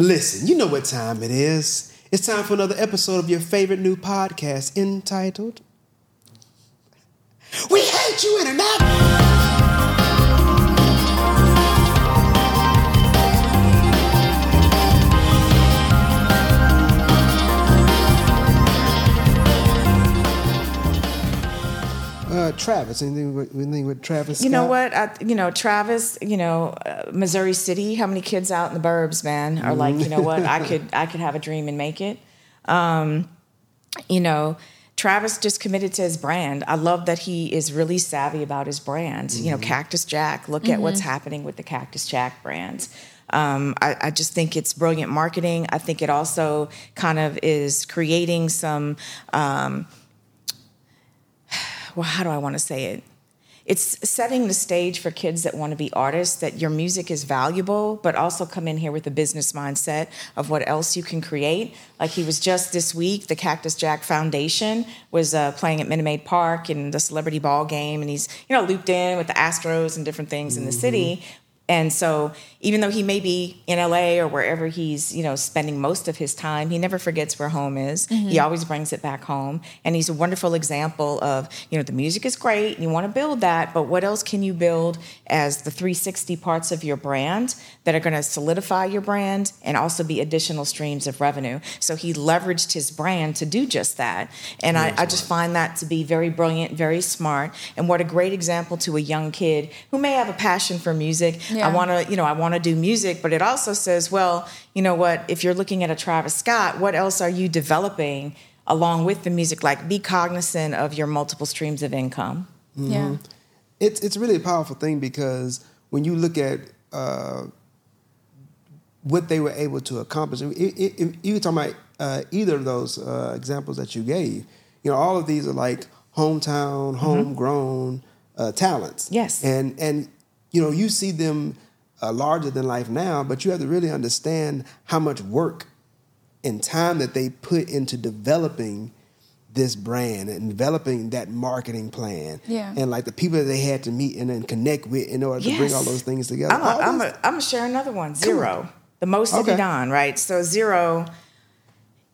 Listen, you know what time it is. It's time for another episode of your favorite new podcast entitled We Hate You Internet. Uh, Travis, anything with, anything with Travis? You know what? I, you know, Travis. You know, uh, Missouri City. How many kids out in the burbs, man, are like, you know what? I could, I could have a dream and make it. Um, you know, Travis just committed to his brand. I love that he is really savvy about his brand. You know, Cactus Jack. Look at what's happening with the Cactus Jack brand. Um, I, I just think it's brilliant marketing. I think it also kind of is creating some. Um, well, how do I want to say it? It's setting the stage for kids that want to be artists that your music is valuable, but also come in here with a business mindset of what else you can create. Like he was just this week, the Cactus Jack Foundation was uh, playing at Minute Maid Park in the celebrity ball game, and he's you know looped in with the Astros and different things in the city. And so, even though he may be in LA or wherever he's, you know, spending most of his time, he never forgets where home is. He mm-hmm. always brings it back home. And he's a wonderful example of, you know, the music is great, and you want to build that, but what else can you build as the 360 parts of your brand that are going to solidify your brand and also be additional streams of revenue? So he leveraged his brand to do just that. And I, I just find that to be very brilliant, very smart, and what a great example to a young kid who may have a passion for music. I want to, you know, I want to do music, but it also says, well, you know what? If you're looking at a Travis Scott, what else are you developing along with the music? Like, be cognizant of your multiple streams of income. Yeah. it's it's really a powerful thing because when you look at uh, what they were able to accomplish, if, if, if you were talking about uh, either of those uh, examples that you gave, you know, all of these are like hometown, homegrown uh, talents. Yes. and and you know, you see them uh, larger than life now, but you have to really understand how much work and time that they put into developing this brand and developing that marketing plan. Yeah. And like the people that they had to meet and then connect with in order to bring all those things together. I'm going to share another one Z-Ro. The most Okay. okay. Don, right? So, Z-Ro,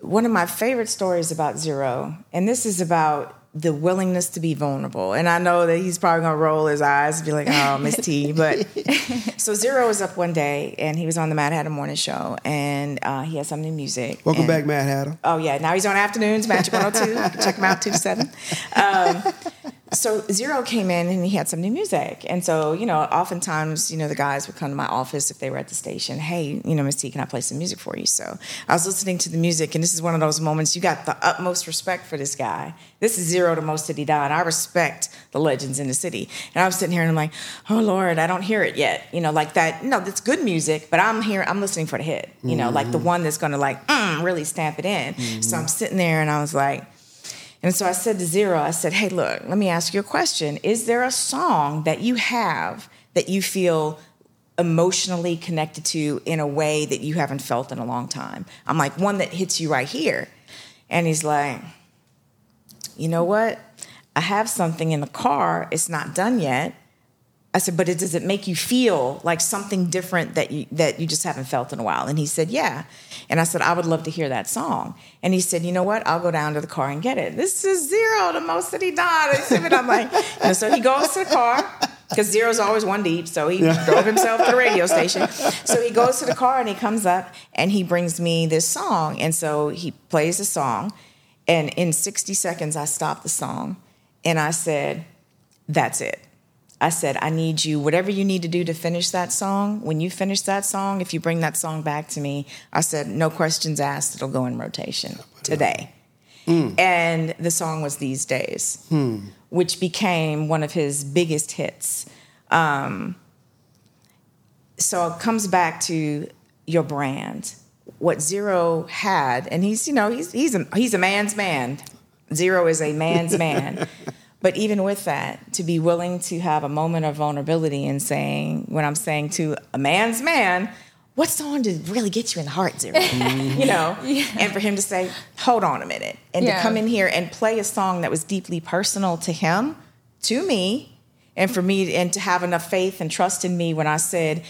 one of my favorite stories about Z-Ro, and this is about the willingness to be vulnerable. And I know that he's probably going to roll his eyes and be like, oh, Miss T. But so, Z-Ro was up one day and he was on the Mad Hatter Morning Show and uh, he had some new music. Welcome and- back, Mad Hatter. Oh yeah, now he's on afternoons, Magic 102. You can check him out two to seven. Um, so Z-Ro came in and he had some new music, and so you know, oftentimes you know the guys would come to my office if they were at the station. Hey, you know, Miss T, can I play some music for you? So I was listening to the music, and this is one of those moments you got the utmost respect for this guy. This is Z-Ro to Mo City Don. I respect the legends in the city, and I was sitting here and I'm like, oh Lord, I don't hear it yet. You know, like that. No, that's good music, but I'm here. I'm listening for the hit. You know, like the one that's going to like mm, really stamp it in. So I'm sitting there and I was like. And so I said to Z-Ro, I said, hey, look, let me ask you a question. Is there a song that you have that you feel emotionally connected to in a way that you haven't felt in a long time? I'm like, one that hits you right here. And he's like, you know what? I have something in the car. It's not done yet. I said, but it, does it make you feel like something different that you that you just haven't felt in a while? And he said, yeah. And I said, I would love to hear that song. And he said, you know what? I'll go down to the car and get it. This is Z-Ro, the most that he died. And I'm like, and so he goes to the car because Z-Ro's always one deep. So he drove himself to the radio station. So he goes to the car and he comes up and he brings me this song. And so he plays the song. And in 60 seconds, I stopped the song and I said, that's it. I said, I need you, whatever you need to do to finish that song. When you finish that song, if you bring that song back to me, I said, no questions asked, it'll go in rotation today. And the song was These Days, which became one of his biggest hits. Um, so it comes back to your brand. What Z-Ro had, and he's, you know, he's, he's, a, he's a man's man. Z-Ro is a man's man. But even with that, to be willing to have a moment of vulnerability and saying, when I'm saying to a man's man, what song did really get you in the heart, Z-Ro? you know? And for him to say, hold on a minute, and Yeah. to come in here and play a song that was deeply personal to him, to me, and for me, and to have enough faith and trust in me when I said,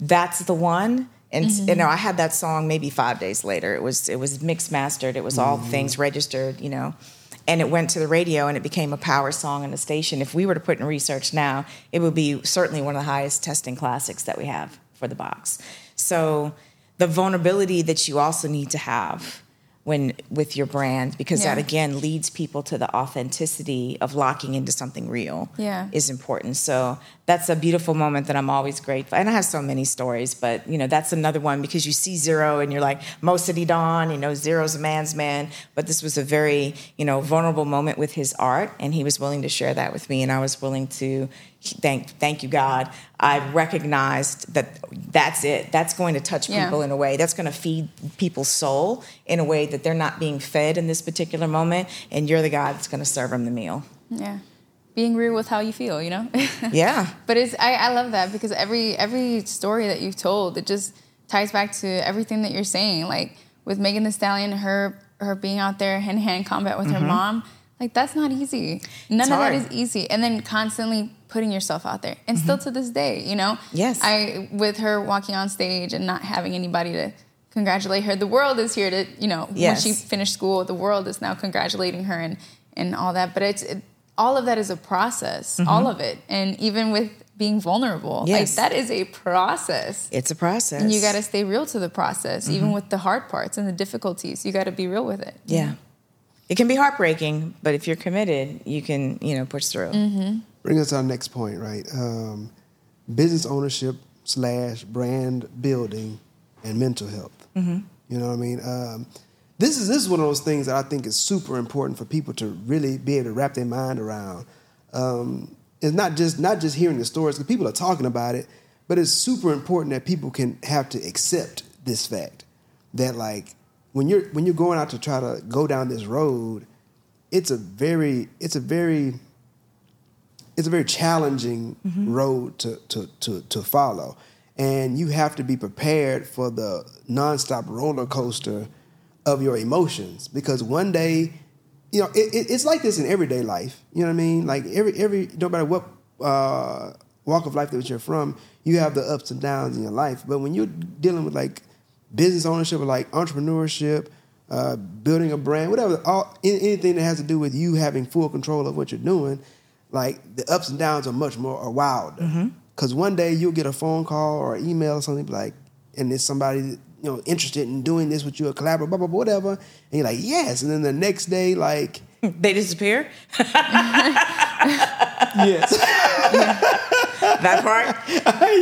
that's the one. And mm-hmm. you know, I had that song maybe five days later. It was it was mixed mastered. It was all mm-hmm. things registered. You know, and it went to the radio and it became a power song in the station. If we were to put in research now, it would be certainly one of the highest testing classics that we have for the box. So the vulnerability that you also need to have when with your brand because that again leads people to the authenticity of locking into something real Yeah. is important so that's a beautiful moment that i'm always grateful and i have so many stories but you know that's another one because you see Z-Ro and you're like Mo City Don you know Z-Ro's a man's man but this was a very you know vulnerable moment with his art and he was willing to share that with me and i was willing to thank thank you god I've recognized that that's it that's going to touch Yeah. people in a way that's going to feed people's soul in a way that they're not being fed in this particular moment and you're the guy that's going to serve them the meal Yeah. Being real with how you feel, you know? yeah But it's I, I love that because every every story that you've told, it just ties back to everything that you're saying. Like with Megan Thee Stallion, her her being out there hand to hand combat with her mm-hmm. mom, like that's not easy. None It's of hard. that is easy. And then constantly putting yourself out there. And still mm-hmm. to this day, you know? Yes. I with her walking on stage and not having anybody to congratulate her. The world is here to, you know, when she finished school, the world is now congratulating her and and all that. But it's it, all of that is a process, mm-hmm. all of it, and even with being vulnerable, like Yes. that is a process. it's a process And you got to stay real to the process, even mm-hmm. with the hard parts and the difficulties. You got to be real with it. Yeah. It can be heartbreaking, but if you're committed, you can, you know, push through. Bring us to our next point, right? Um, business ownership slash brand building and mental health. You know what I mean? Um, this is this is one of those things that I think is super important for people to really be able to wrap their mind around. Um, it's not just not just hearing the stories because people are talking about it, but it's super important that people can have to accept this fact that like when you're when you're going out to try to go down this road, it's a very it's a very it's a very challenging road to, to, to, to follow. And you have to be prepared for the nonstop roller coaster of your emotions because one day, you know, it, it, it's like this in everyday life. You know what I mean? Like every, every no matter what uh, walk of life that you're from, you have the ups and downs in your life. But when you're dealing with like business ownership or like entrepreneurship, uh, building a brand, whatever, all, anything that has to do with you having full control of what you're doing, like the ups and downs are much more are wilder. Mm-hmm. Because one day you'll get a phone call or an email or something like, and there's somebody you know interested in doing this with you, a collaborator, blah blah blah, whatever, and you're like yes, and then the next day like They disappear. yes, That part.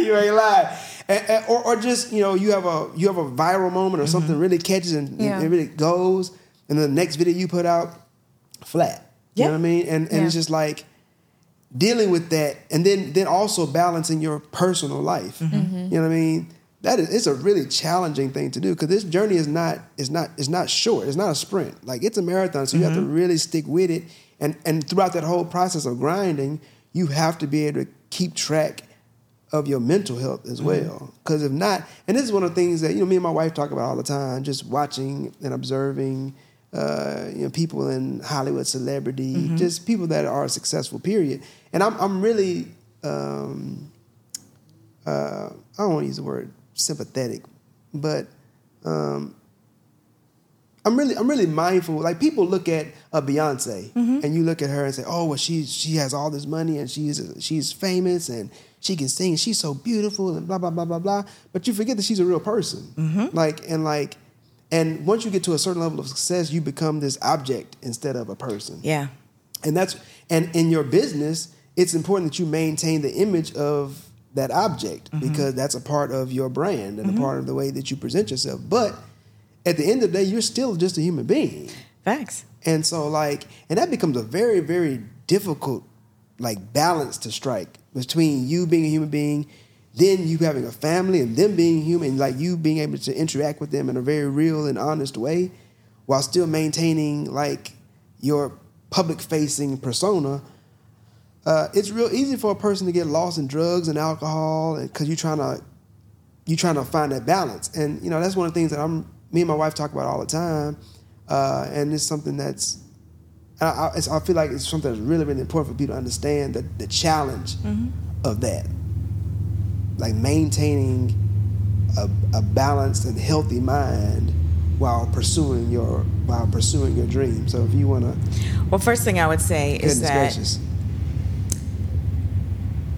you ain't lying. And, and- or, or just you know you have a you have a viral moment or mm-hmm. something really catches and, and Yeah. it really goes, and then the next video you put out flat. You Yeah. know what I mean? And and it's just like dealing with that, and then then also balancing your personal life. Mm-hmm. Mm-hmm. You know what I mean? That is it's a really challenging thing to do because this journey is not is not is not short. It's not a sprint. Like it's a marathon, so you have to mm-hmm. really stick with it. And and throughout that whole process of grinding, you have to be able to keep track of your mental health as well. Because if not, and this is one of the things that you know me and my wife talk about all the time, just watching and observing, uh, you know, people in Hollywood, celebrity, just people that are successful. Period. And I'm I'm really um, uh, I don't want to use the word sympathetic, but um, I'm really I'm really mindful. Like people look at a Beyonce and you look at her and say, "Oh, well, she she has all this money and she's she's famous and she can sing. She's so beautiful and blah blah blah blah blah." But you forget that she's a real person. Like and like, and once you get to a certain level of success, you become this object instead of a person. Yeah. and that's and in your business it's important that you maintain the image of that object mm-hmm. because that's a part of your brand and a mm-hmm. part of the way that you present yourself. But at the end of the day you're still just a human being. Facts. and so like and that becomes a very very difficult like balance to strike between you being a human being then you having a family and them being human like you being able to interact with them in a very real and honest way while still maintaining like your public facing persona uh, it's real easy for a person to get lost in drugs and alcohol because you're trying to you're trying to find that balance. And you know that's one of the things that I'm me and my wife talk about all the time, uh, and it's something that's I, I, I feel like it's something that's really really important for people to understand the the challenge of that, like maintaining a, a balanced and healthy mind while pursuing your while pursuing your dream. So if you want to, Well, first thing I would say is that gracious,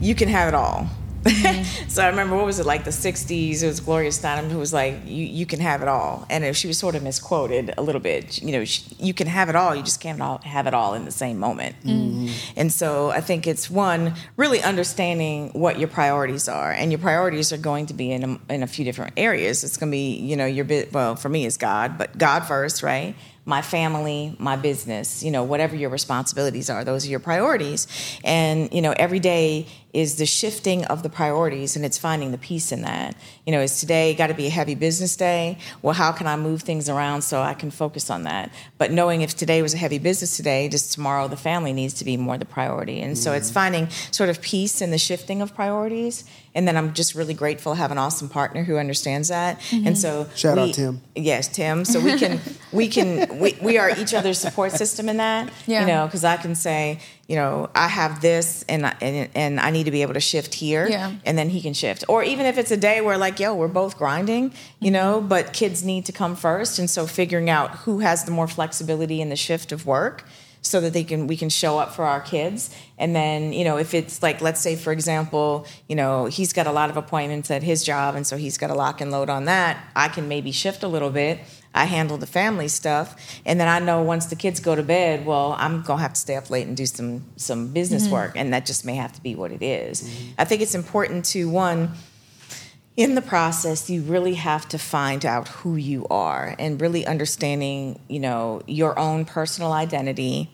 you can have it all. Mm-hmm. so I remember what was it like the '60s? It was Gloria Steinem who was like, "You you can have it all," and if she was sort of misquoted a little bit. You know, she, you can have it all. You just can't all have it all in the same moment. Mm-hmm. Mm-hmm. And so I think it's one really understanding what your priorities are, and your priorities are going to be in a, in a few different areas. It's going to be you know your bit. Well, for me, it's God, but God first, right? my family, my business, you know, whatever your responsibilities are, those are your priorities. And, you know, every day is the shifting of the priorities and it's finding the peace in that. You know, is today got to be a heavy business day? Well, how can I move things around so I can focus on that? But knowing if today was a heavy business today, just tomorrow the family needs to be more the priority. And so mm-hmm. it's finding sort of peace in the shifting of priorities. And then I'm just really grateful to have an awesome partner who understands that. Mm-hmm. And so Shout out we- Tim. Yes, Tim. So we can we can we, we are each other's support system in that. Yeah. You know, because I can say, you know, I have this and I- and and I need to be able to shift here. Yeah. And then he can shift. Or even if it's a day where like, yo, we're both grinding, you mm-hmm. know, but kids need to come first. And so figuring out who has the more flexibility in the shift of work so that they can we can show up for our kids. And then you know if it's like let's say for example you know he's got a lot of appointments at his job and so he's got to lock and load on that i can maybe shift a little bit. I handle the family stuff. And then i know once the kids go to bed well i'm going to have to stay up late and do some some business mm-hmm. work. And that just may have to be what it is. i think it's important to one in the process you really have to find out who you are and really understanding you know your own personal identity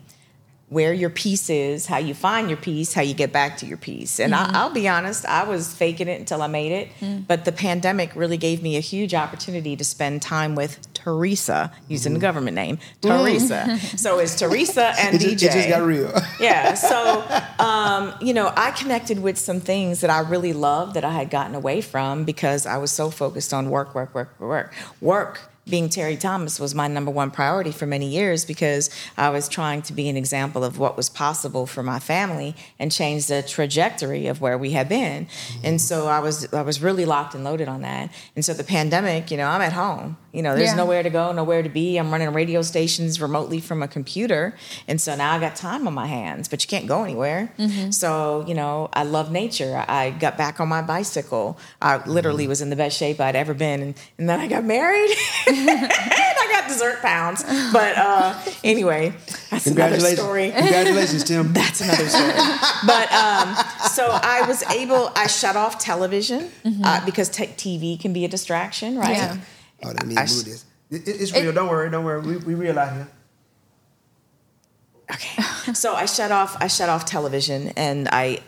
where your piece is how you find your piece how you get back to your piece and I, mm-hmm. i'll be honest i was faking it until i made it. Mm. But the pandemic really gave me a huge opportunity to spend time with teresa using the government name teresa so it's teresa and it, dj just, it just got real. yeah. So, um, you know, I connected with some things that I really loved that I had gotten away from because I was so focused on work, work, work, work, work. Being Terri Thomas was my number one priority for many years because I was trying to be an example of what was possible for my family and change the trajectory of where we had been. Mm-hmm. And so I was I was really locked and loaded on that. And so the pandemic, you know, I'm at home. You know, there's Yeah. nowhere to go, nowhere to be. I'm running radio stations remotely from a computer. And so now I got time on my hands, but you can't go anywhere. Mm-hmm. So, you know, I love nature. I got back on my bicycle. I literally mm-hmm. was in the best shape I'd ever been. And, and then I got married. and I got dessert pounds. But uh, anyway, that's another Congratulations, story. congratulations, Tim. That's another story. but um, so I was able. I shut off television uh, because t- TV can be a distraction, right? Yeah. Oh, let me I move sh- this. It, it- it's real. don't worry. Don't worry. We, we real out here. Okay. So I shut off. I shut off television and I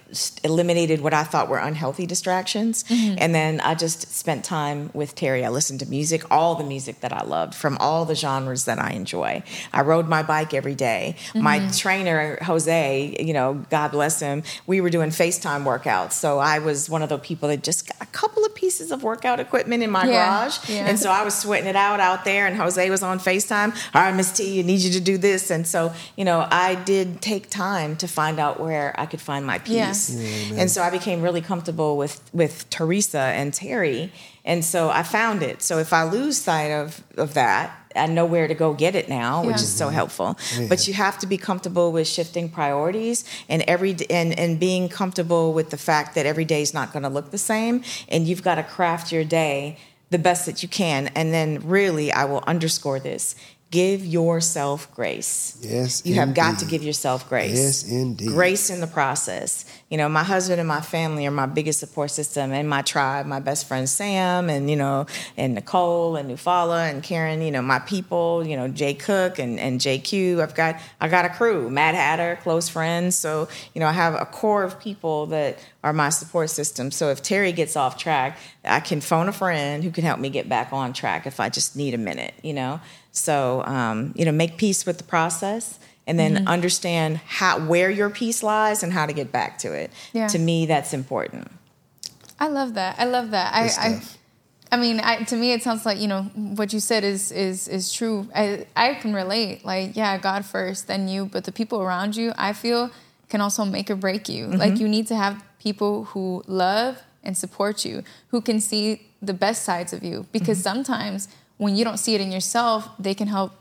eliminated what I thought were unhealthy distractions. Mm-hmm. And then I just spent time with Terri. I listened to music, all the music that I loved from all the genres that I enjoy. I rode my bike every day. My mm-hmm. trainer Jose, you know, God bless him. We were doing FaceTime workouts. So I was one of the people that just got a couple of pieces of workout equipment in my Yeah, garage. yeah. And so I was sweating it out out there, and Jose was on FaceTime. All right, Miss T, I need you to do this. And so, you know, I did take time to find out where I could find my Yeah. peace. and so I became really comfortable with with Teresa and Terri. And so I found it. So if I lose sight of, of that, I know where to go get it now, which Yeah. is so mm-hmm. helpful. But you have to be comfortable with shifting priorities and every and and being comfortable with the fact that every day is not going to look the same, and you've got to craft your day the best that you can. And then, really, I will underscore this: give yourself grace. Yes, you have got to give yourself grace. Yes, indeed. Grace in the process. You know, my husband and my family are my biggest support system and my tribe, my best friend Sam and, you know, and Nicole and Nufala and Karen, you know, my people, you know, Jay Cook and, and JQ. I've got I got a crew, Mad Hatter, close friends. So, you know, I have a core of people that are my support system. So if Terri gets off track, I can phone a friend who can help me get back on track if I just need a minute, you know. So um, you know, make peace with the process and then Mm-hmm. understand how where your peace lies and how to get back to it. Yeah. To me, that's important. I love that. I love that. I, Good I, stuff. I mean, I, to me, it sounds like you know what you said is is is true. I I can relate. Like, yeah, God first, then you, but the people around you, I feel, can also make or break you. Like, you need to have people who love and support you, who can see the best sides of you because sometimes when you don't see it in yourself, they can help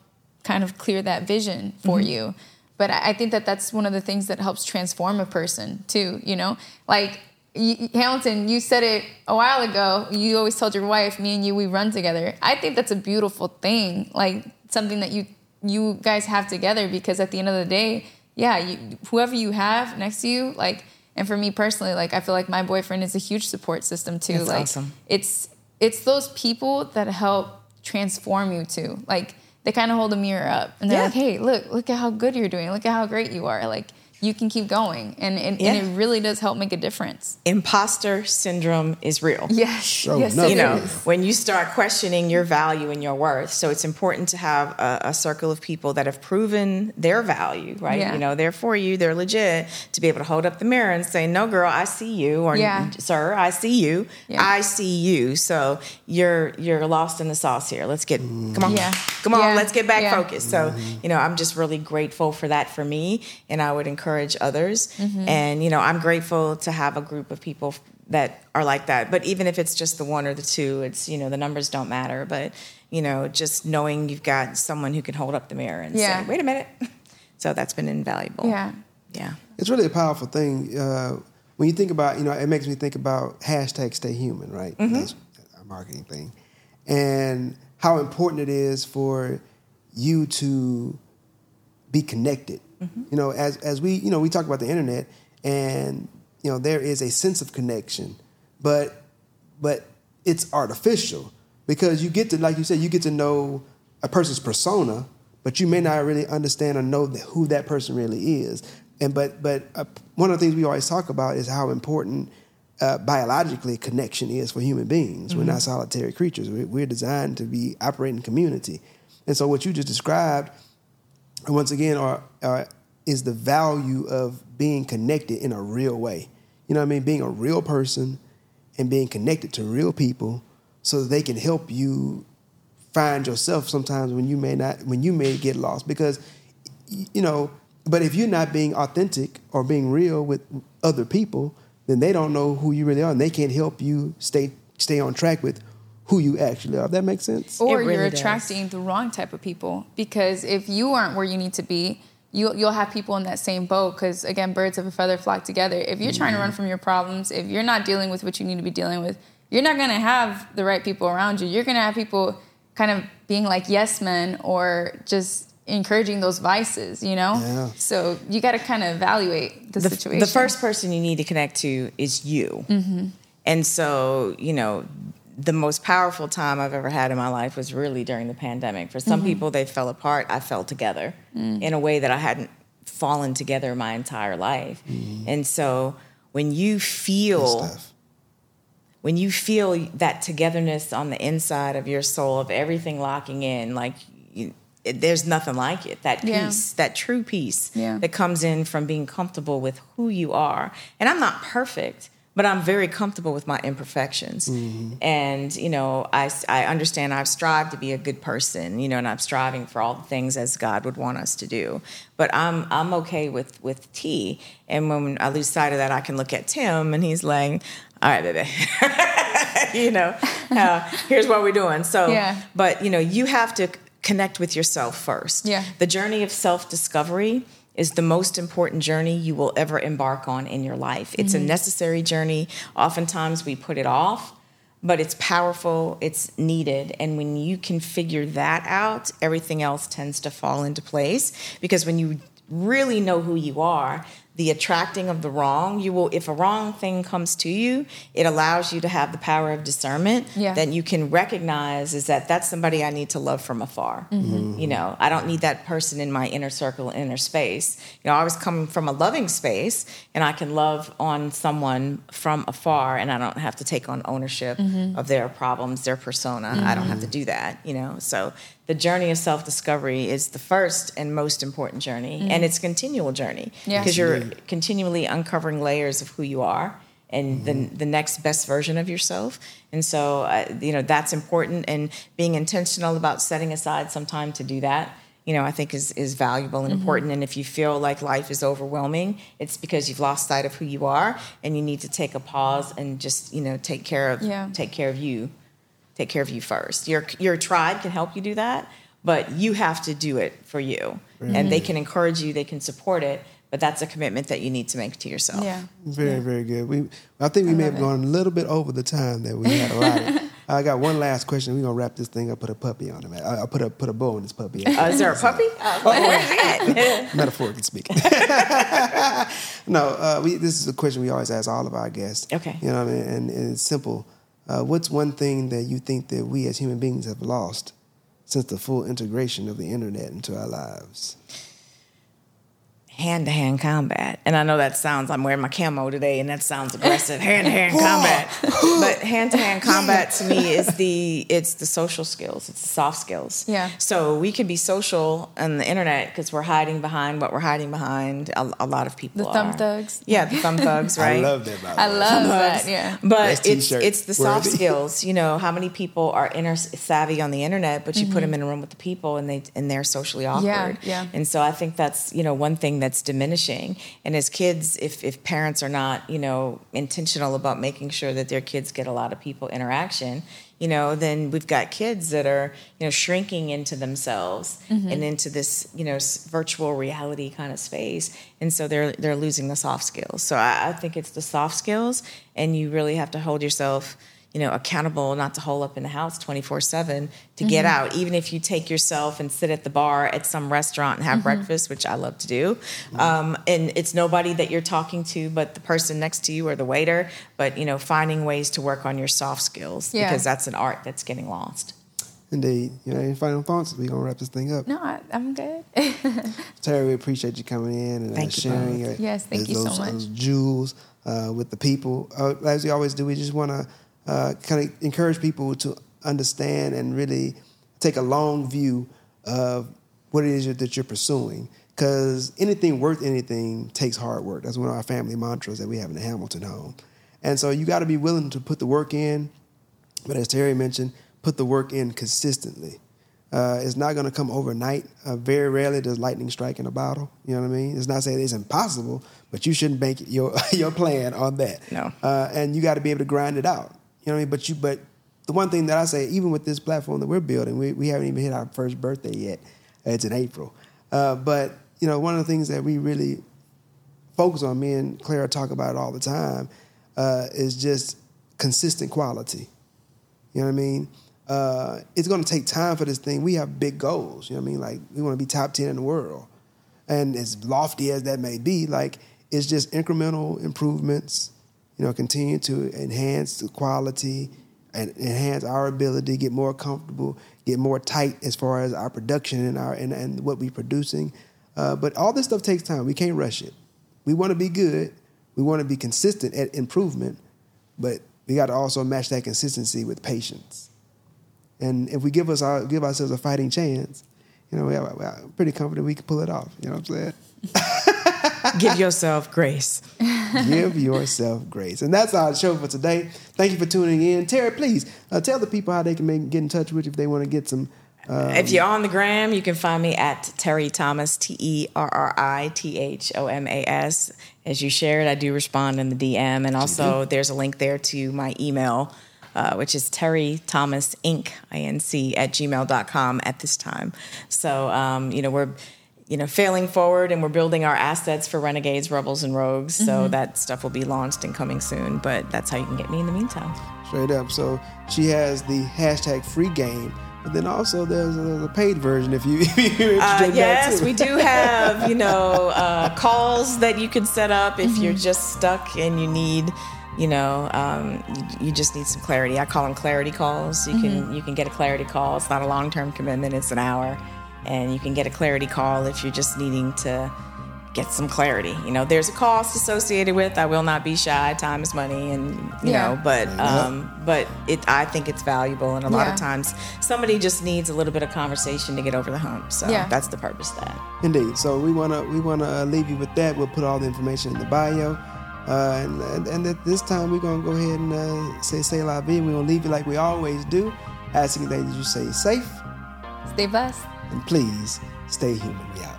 kind of clear that vision for mm-hmm. you. But I I think that that's one of the things that helps transform a person too. You know, like you, Hamilton, you said it a while ago. You always told your wife, "Me and you, we run together." I think that's a beautiful thing, like something that you you guys have together. Because at the end of the day, yeah, you, whoever you have next to you, like, and for me personally, like, I feel like my boyfriend is a huge support system too. That's like, awesome. it's it's those people that help transform you to. Like they kind of hold a mirror up and they're Yeah. like, "Hey, look, look at how good you're doing. Look at how great you are. Like you can keep going." And and, Yeah. and it really does help make a difference. Imposter syndrome is real. Yes, Oh, yes, no. you know, when you start questioning your value and your worth. So it's important to have a, a circle of people that have proven their value, right? Yeah. You know, they're for you, they're legit, to be able to hold up the mirror and say, no, girl, I see you, or Yeah. sir, I see you, Yeah. I see you. So you're you're lost in the sauce here. Let's get, mm. come on, Yeah. come on, Yeah. let's get back Yeah. focused. So, mm. you know, I'm just really grateful for that for me, and I would encourage others. Mm-hmm. And, you know, I'm grateful to have a group of people that are like that. But even if it's just the one or the two, it's, you know, the numbers don't matter. But, you know, just knowing you've got someone who can hold up the mirror and Yeah. say, wait a minute. So that's been invaluable. Yeah. Yeah. It's really a powerful thing. Uh, when you think about, you know, it makes me think about hashtag stay human, right? That's a marketing thing. And how important it is for you to be connected. You know, as, as we, you know, we talk about the internet and, you know, there is a sense of connection, but, but it's artificial because you get to, like you said, you get to know a person's persona, but you may not really understand or know that, who that person really is. And but but uh, one of the things we always talk about is how important uh, biologically connection is for human beings. We're not solitary creatures. We're, we're designed to be operating in community. And so what you just described, once again, are, are is the value of being connected in a real way. You know what I mean? Being a real person and being connected to real people so that they can help you find yourself sometimes when you may not when you may get lost because you know but if you're not being authentic or being real with other people then they don't know who you really are and they can't help you stay stay on track with who you actually are that makes sense Or It you're really does. attracting the wrong type of people because if you aren't where you need to be, you'll you'll have people in that same boat. Because again, birds of a feather flock together. If you're trying to run mm-hmm. from your problems, if you're not dealing with what you need to be dealing with, you're not gonna have the right people around you. You're gonna have people kind of being like yes men or just encouraging those vices. You know. Yeah. So you got to kind of evaluate the, the, situation. the first person you need to connect to is you. Mm-hmm. And so, you know, the most powerful time I've ever had in my life was really during the pandemic. For some mm-hmm. people, they fell apart. I fell together mm. in a way that I hadn't fallen together my entire life. Mm-hmm. And so, when you feel when you feel that togetherness on the inside of your soul of everything locking in like you, it, there's nothing like it that Yeah. peace that true peace Yeah. that comes in from being comfortable with who you are and i'm not perfect but i'm very comfortable with my imperfections. And you know I, I understand i've strived to be a good person you know and i'm striving for all the things as god would want us to do. But i'm i'm okay with with t. And when i lose sight of that i can look at tim and he's like all right baby. You know uh, here's what we're doing. So Yeah. but you know you have to connect with yourself first. Yeah. the journey of self-discovery is the most important journey you will ever embark on in your life. It's a mm-hmm. necessary journey. Oftentimes we put it off but it's powerful it's needed and when you can figure that out everything else tends to fall into place because when you really know who you are the attracting of the wrong. You will if a wrong thing comes to you it allows you to have the power of discernment Yeah. that you can recognize is that that's somebody i need to love from afar. Mm-hmm. You know i don't need that person in my inner circle inner space. You know i was coming from a loving space and i can love on someone from afar and i don't have to take on ownership mm-hmm. of their problems their persona. I don't have to mm-hmm. do that you know? So the journey of self-discovery is the first and most important journey mm-hmm. and it's a continual journey Yeah. because you're continually uncovering layers of who you are and the, mm-hmm. the next best version of yourself. And so uh, you know that's important and being intentional about setting aside some time to do that you know i think is, is valuable and mm-hmm. important. And if you feel like life is overwhelming it's because you've lost sight of who you are and you need to take a pause and just you know take care of Yeah. take care of you take care of you first. Your your tribe can help you do that, but you have to do it for you. And they can encourage you, they can support it, but that's a commitment that you need to make to yourself. Yeah. Very, very good. We, I think we may have it. gone a little bit over the time that we had allotted. I got one last question. We're gonna wrap this thing up. Put a puppy on it. man. I, I put a put a bow on this puppy. Uh, is there a puppy? Uh, where's he? Metaphorically speaking. no, uh, we, this is a question we always ask all of our guests. Okay. You know, what I mean? and, and it's simple. Uh, what's one thing that you think that we as human beings have lost since the full integration of the internet into our lives? Hand to hand combat. And I know that sounds, I'm wearing my camo today and that sounds aggressive, hand to hand combat. But hand to hand combat to me is the, it's the social skills, it's the soft skills. Yeah. So we can be social on the internet because we're hiding behind what we're hiding behind. A, a lot of people The thumb are. thugs. Yeah, the thumb thugs, right? I love that. By the I way. love Hugs. that. Yeah. But That's it's t-shirt it's the soft worthy. skills. You know how many people are inter savvy on the internet, but you Mm-hmm. put them in a room with the people and they and they're socially awkward. yeah. yeah. And so I think that's you know one thing that's diminishing. And as kids, if if parents are not you know intentional about making sure that their kids get a lot of people interaction, you know, then we've got kids that are you know shrinking into themselves Mm-hmm. and into this you know virtual reality kind of space, and so they're they're losing the soft skills. So I, I think it's the soft skills, and you really have to hold yourself you know accountable not to hole up in the house 24 7 to get out even if you take yourself and sit at the bar at some restaurant and have breakfast which i love to do um, and it's nobody that you're talking to but the person next to you or the waiter but you know finding ways to work on your soft skills Yeah. because that's an art that's getting lost Indeed. You know, any final thoughts? We're gonna wrap this thing up. No, I, I'm good. Terri, we appreciate you coming in and uh, Thank you sharing. both. uh, Yes, thank you so much. those jewels uh, with the people. Uh, as we always do, we just want to uh, kind of encourage people to understand and really take a long view of what it is that you're pursuing. Because anything worth anything takes hard work. That's one of our family mantras that we have in the Hamilton home. And so you got to be willing to put the work in, but as Terri mentioned, put the work in consistently. Uh, it's not going to come overnight. Uh, very rarely does lightning strike in a bottle. You know what I mean? It's not saying it's impossible, but you shouldn't bank your your plan on that. No. Uh, and you got to be able to grind it out. You know what I mean? But you but the one thing that I say, even with this platform that we're building, we, we haven't even hit our first birthday yet. It's in April. Uh, but you know, one of the things that we really focus on, me and Clara talk about it all the time, uh, is just consistent quality. You know what I mean? Uh, it's going to take time for this thing. We have big goals. You know what I mean? Like we want to be top ten in the world, and as lofty as that may be, like it's just incremental improvements. You know, continue to enhance the quality and enhance our ability, to get more comfortable, get more tight as far as our production and our and, and what we're producing. Uh, but all this stuff takes time. We can't rush it. We want to be good. We want to be consistent at improvement, but we got to also match that consistency with patience. And if we give us our, give ourselves a fighting chance, you know, we are, we are pretty confident we can pull it off. You know what I'm saying? give yourself grace give yourself grace. And that's our show for today. Thank you for tuning in. Terri, please uh, tell the people how they can make, get in touch with you if they want to get some. Uh, if you're on the gram, you can find me at Terri Thomas, T E R R I T H O M A S. As you shared, I do respond in the DM. And also, there's a link there to my email, uh, which is Terri Thomas Inc. I-N-C at gmail.com at this time. So, um, you know, we're you know, failing forward and we're building our assets for renegades, rebels, and rogues. So that stuff will be launched and coming soon. But that's how you can get me in the meantime. straight up. So she has the hashtag free game. But then also there's a, there's a paid version if you if you're interested Uh, yes, we do have you know uh, calls that you can set up if you're just stuck and you need you know um, you, you just need some clarity. I call them clarity calls. You can you can get a clarity call. It's not a long term commitment. It's an hour, and you can get a clarity call if you're just needing to get some clarity. You know, there's a cost associated with. I will not be shy. Time is money, and you Yeah. know, but um, but it I think it's valuable, and a lot Yeah. of times somebody just needs a little bit of conversation to get over the hump. So Yeah. that's the purpose of that. Indeed. So we wanna we wanna uh, leave you with that. We'll put all the information in the bio. Uh, and, and and at this time we're gonna go ahead and uh, say say la vie. We're gonna leave you like we always do, asking that you stay safe Stay blessed. And please stay human. Out.